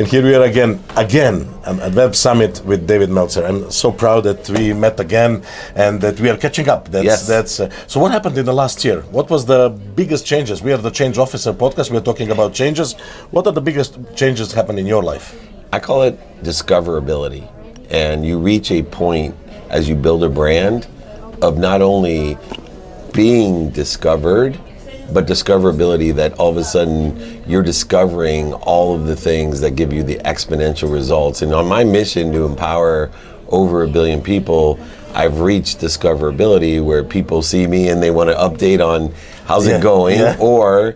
And here we are again, again at Web Summit with David Meltzer. I'm so proud that we met again and that we are catching up. That's, Yes. That's uh, so. What happened in the last year? What was the biggest changes? We are the Change Officer podcast. We are talking about changes. What are the biggest changes happened in your life? I call it discoverability. And you reach a point as you build a brand of not only being discovered, but discoverability that all of a sudden you're discovering all of the things that give you the exponential results. And on my mission to empower over a billion people, I've reached discoverability where people see me and they want to update on how's Yeah, it going yeah. or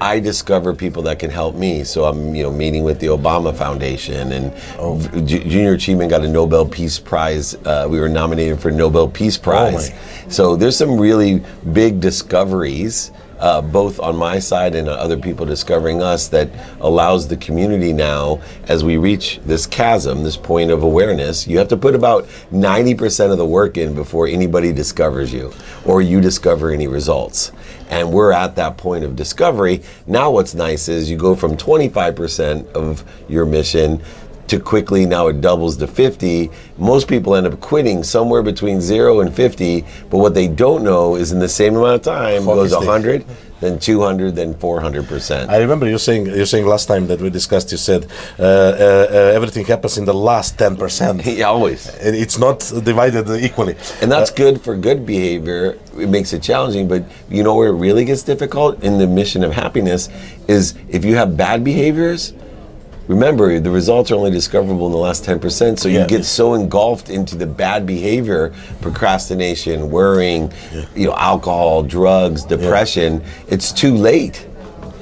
I discover people that can help me. So I'm, you know, meeting with the Obama Foundation and Ju- Junior Achievement got a Nobel Peace Prize. Uh, we were nominated for Nobel Peace Prize. so there's some really big discoveries. Uh, both on my side and other people discovering us that allows the community now as we reach this chasm this point of awareness you have to put about 90% of the work in before anybody discovers you or you discover any results and we're at that point of discovery. Now, what's nice is you go from 25% of your mission to quickly now it doubles to 50. Most people end up quitting somewhere between zero and 50, but what they don't know is in the same amount of time Hockey goes stick. 100, then 200, then 400%. I remember you saying you saying last time that we discussed. You said uh, uh, uh, everything happens in the last ten percent. Yeah, always. And it's not divided equally. And that's good for good behavior. It makes it challenging, but you know where it really gets difficult in the mission of happiness is if you have bad behaviors. Remember, the results are only discoverable in the last 10%, so you Yeah. get so engulfed into the bad behavior, procrastination, worrying, you know, alcohol, drugs, depression, it's too late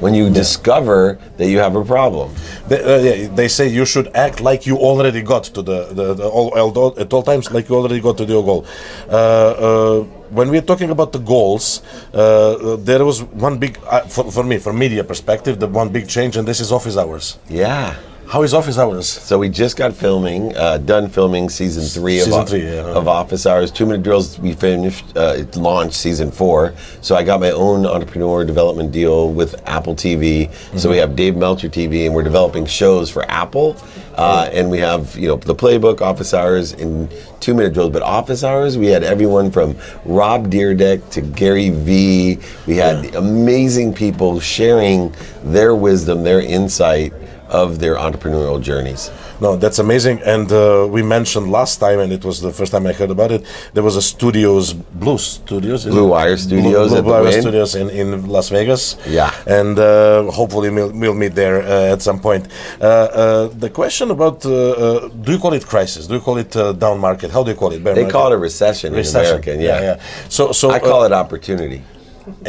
when you discover that you have a problem. They, uh, yeah, they say you should act like you already got to the, the, the all, at all times like you already got to your goal. Uh, uh, when we're talking about the goals, uh, there was one big uh, for, for me, from media perspective, the one big change, and this is office hours. Yeah. How is office hours? So we just got filming, uh, done filming season three of, Season O- three, yeah. of Office Hours. Two Minute Drills, we finished, uh, it launched season four. So I got my own entrepreneur development deal with Apple TV. So we have Dave Meltzer TV, and we're developing shows for Apple. Uh, and we have, you know, the playbook, Office Hours, and Two Minute Drills. But Office Hours, we had everyone from Rob Dyrdek to Gary Vee. We had amazing people sharing their wisdom, their insight of their entrepreneurial journeys. No, that's amazing. And uh, we mentioned last time, and it was the first time I heard about it. There was a studios, Blue Studios, Blue? Wire Studios Blue, at Blue Wire Wynn. Studios in, in Las Vegas. Yeah. and uh, hopefully we'll, we'll meet there uh, at some point. Uh, uh, the question about uh, uh, do you call it crisis? Do you call it uh, down market? How do you call it? Bear They market? call it a recession, recession. in American, yeah. So, so I call it opportunity.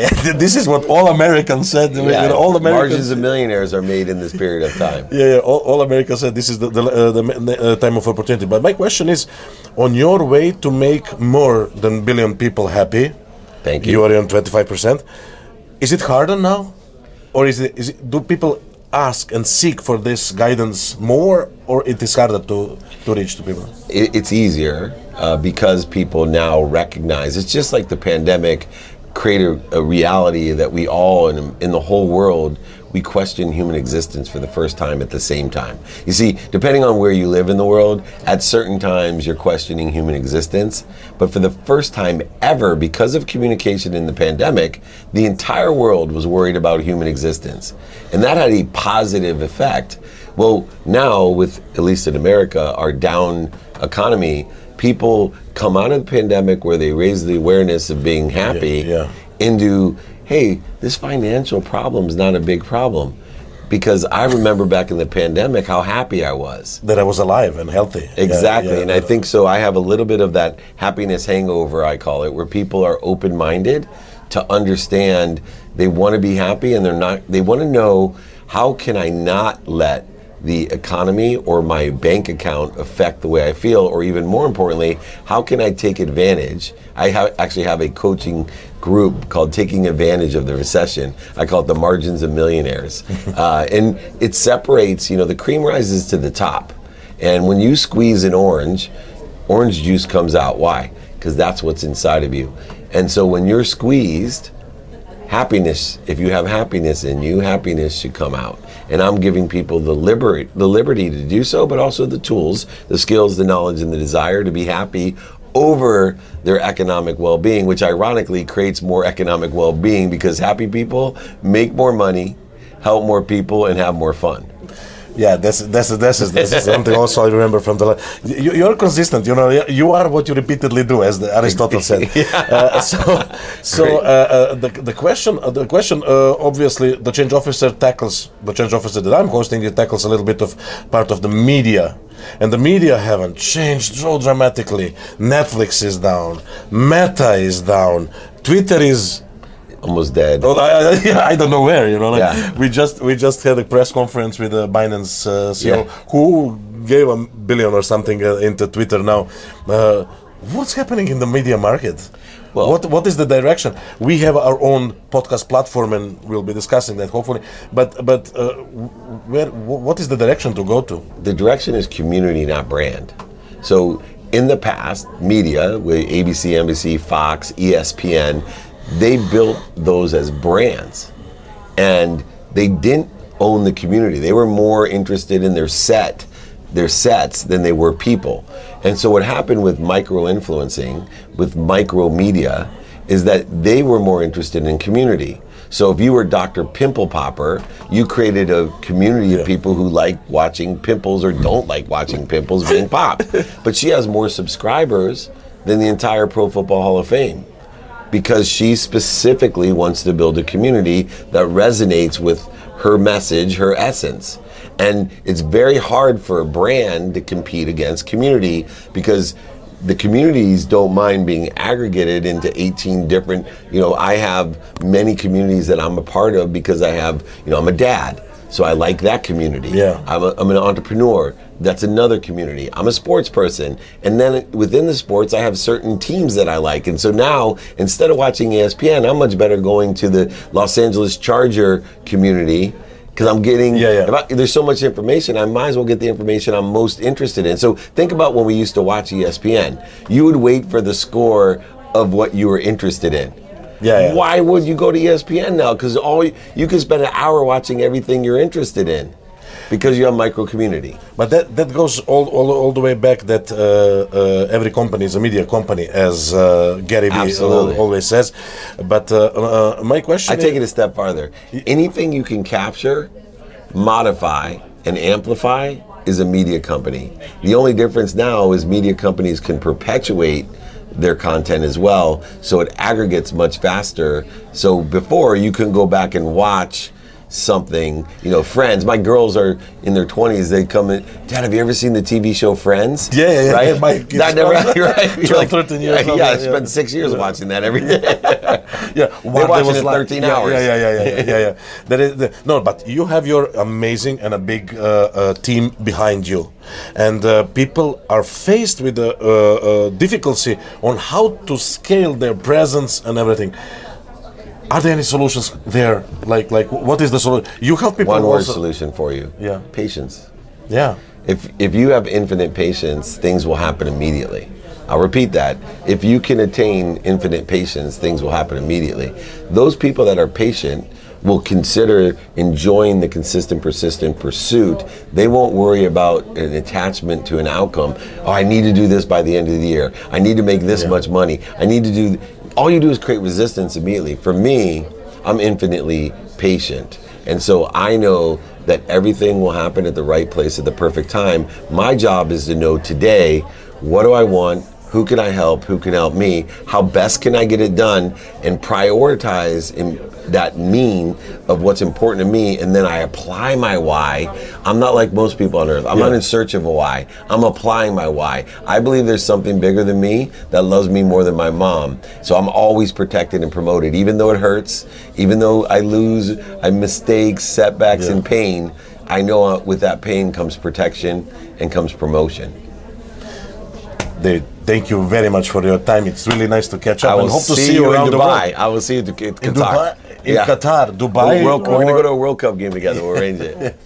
this is what all Americans said. Know, all Americans. Margins of millionaires are made in this period of time. Yeah, yeah. All, all America said this is the the, uh, the uh, time of opportunity. But my question is, on your way to make more than billion people happy, Thank you. you are on twenty five percent. Is it harder now, or is it, is it? Do people ask and seek for this guidance more, or it is harder to to reach to people? it, it's easier uh, because people now recognize it's just like the pandemic created a, a reality that we all in, in the whole world we question human existence for the first time at the same time. You see depending on where you live in the world at certain times you're questioning human existence. But for the first time ever because of communication in the pandemic the entire world was worried about human existence. And that had a positive effect. Well, now with at least in America, our down economy, people come out of the pandemic where they raise the awareness of being happy yeah. into, hey, this financial problem is not a big problem. Because I remember back in the pandemic how happy I was. That I was alive and healthy. Yeah, Exactly. yeah. And I think so. I have a little bit of that happiness hangover, I call it, where people are open minded to understand they want to be happy and they're not, they want to know how can I not let the economy or my bank account affect the way I feel, or even more importantly, how can I take advantage? I ha- actually have a coaching group called Taking Advantage of the Recession. I call it the Margins of Millionaires. uh, and it separates, you know, the cream rises to the top. And when you squeeze an orange, orange juice comes out. Why? Because that's what's inside of you. And so when you're squeezed, happiness. If you have happiness in you happiness should come out. And i'm giving people the liberty the liberty to do so but also the tools the skills the knowledge and the desire to be happy over their economic well-being which ironically creates more economic well-being because happy people make more money help more people and have more fun Yeah, that's that's that's that's something also I remember from the. You, you're consistent. You know, you are what you repeatedly do, as the Aristotle said. uh, so, so uh, uh, the the question uh, the question uh, obviously the change officer tackles the change officer that I'm hosting. It tackles a little bit of part of the media. And the media haven't changed so dramatically. Netflix is down, Meta is down, Twitter is almost dead well, I, I, I don't know where. You know, like Yeah. we just we just had a press conference with uh, Binance uh, CEO Yeah. who gave a billion or something uh, into Twitter now. Uh, what's happening in the media market? Well- what what is the direction? We have our own podcast platform, and we'll be discussing that hopefully. But but uh, where what is the direction to go to? the direction is community, not brand. So in the past, media with ABC, NBC, Fox, ESPN, they built those as brands, and they didn't own the community. They were more interested in their set, their sets, than they were people. And so what happened with micro influencing, with micro media, is that they were more interested in community. So if you were Dr. Pimple Popper, you created a community of people who like watching pimples or don't like watching pimples being popped. But she has more subscribers than the entire Pro Football Hall of Fame because she specifically wants to build a community that resonates with her message, her essence. And it's very hard for a brand to compete against community because the communities don't mind being aggregated into 18 different, you know, I have many communities that I'm a part of because I have, you know, I'm a dad. So I like that community. Yeah. I'm, a, I'm an entrepreneur. That's another community. I'm a sports person. And then within the sports, I have certain teams that I like. And so now, instead of watching ESPN, I'm much better going to the Los Angeles Charger community because I'm getting, Yeah, yeah. I- there's so much information, I might as well get the information I'm most interested in. So think about when we used to watch ESPN. You would wait for the score of what you were interested in. Yeah, yeah. Why would you go to ESPN now? Because all you, you can spend an hour watching everything you're interested in, because you're a micro community. But that, that goes all, all, all the way back that uh, uh, every company is a media company, as uh, Gary Vee always says. But uh, uh, my question I take it a step farther. Anything you can capture, modify, and amplify is a media company. The only difference now is media companies can perpetuate their content as well, so it aggregates much faster. So before you can go back and watch something, you know, Friends. My girls are in their 20s. They come in, Dad, have you ever seen the TV show Friends? Yeah, yeah, yeah. Right? My That never, right? You're 12, 13 years Yeah, old, yeah, I spent six years watching that every day. yeah, one day watching it like- 13 yeah, hours. Yeah, yeah, yeah, yeah, yeah, yeah. That is the, no, but you have your amazing and a big uh, uh, team behind you, and uh, people are faced with the uh, uh, difficulty on how to scale their presence and everything. Are there any solutions there? Like, like, what is the solution? You help people One word also- solution for you. Yeah. Patience. Yeah, If if you have infinite patience, things will happen immediately. I'll repeat that. If you can attain infinite patience, things will happen immediately. Those people that are patient will consider enjoying the consistent, persistent pursuit. They won't worry about an attachment to an outcome. Oh, I need to do this by the end of the year. I need to make this much money. I need to do. All you do is create resistance immediately. For me, I'm infinitely patient. And so I know that everything will happen at the right place at the perfect time. My job is to know today what do I want? Who can I help? Who can help me? How best can I get it done? And prioritize that mean of what's important to me. And then I apply my why. I'm not like most people on earth. I'm not in search of a why. I'm applying my why. I believe there's something bigger than me that loves me more than my mom. So I'm always protected and promoted, even though it hurts, even though I lose, I mistakes, setbacks, and pain. I know uh, with that pain comes protection and comes promotion. David, thank you very much for your time. It's really nice to catch up I will and hope to see, see you you in around the Dubai. world. I will see you in Qatar. In Dubai, in Qatar, Dubai. World- we're going to go to a World Cup game together. We'll arrange it.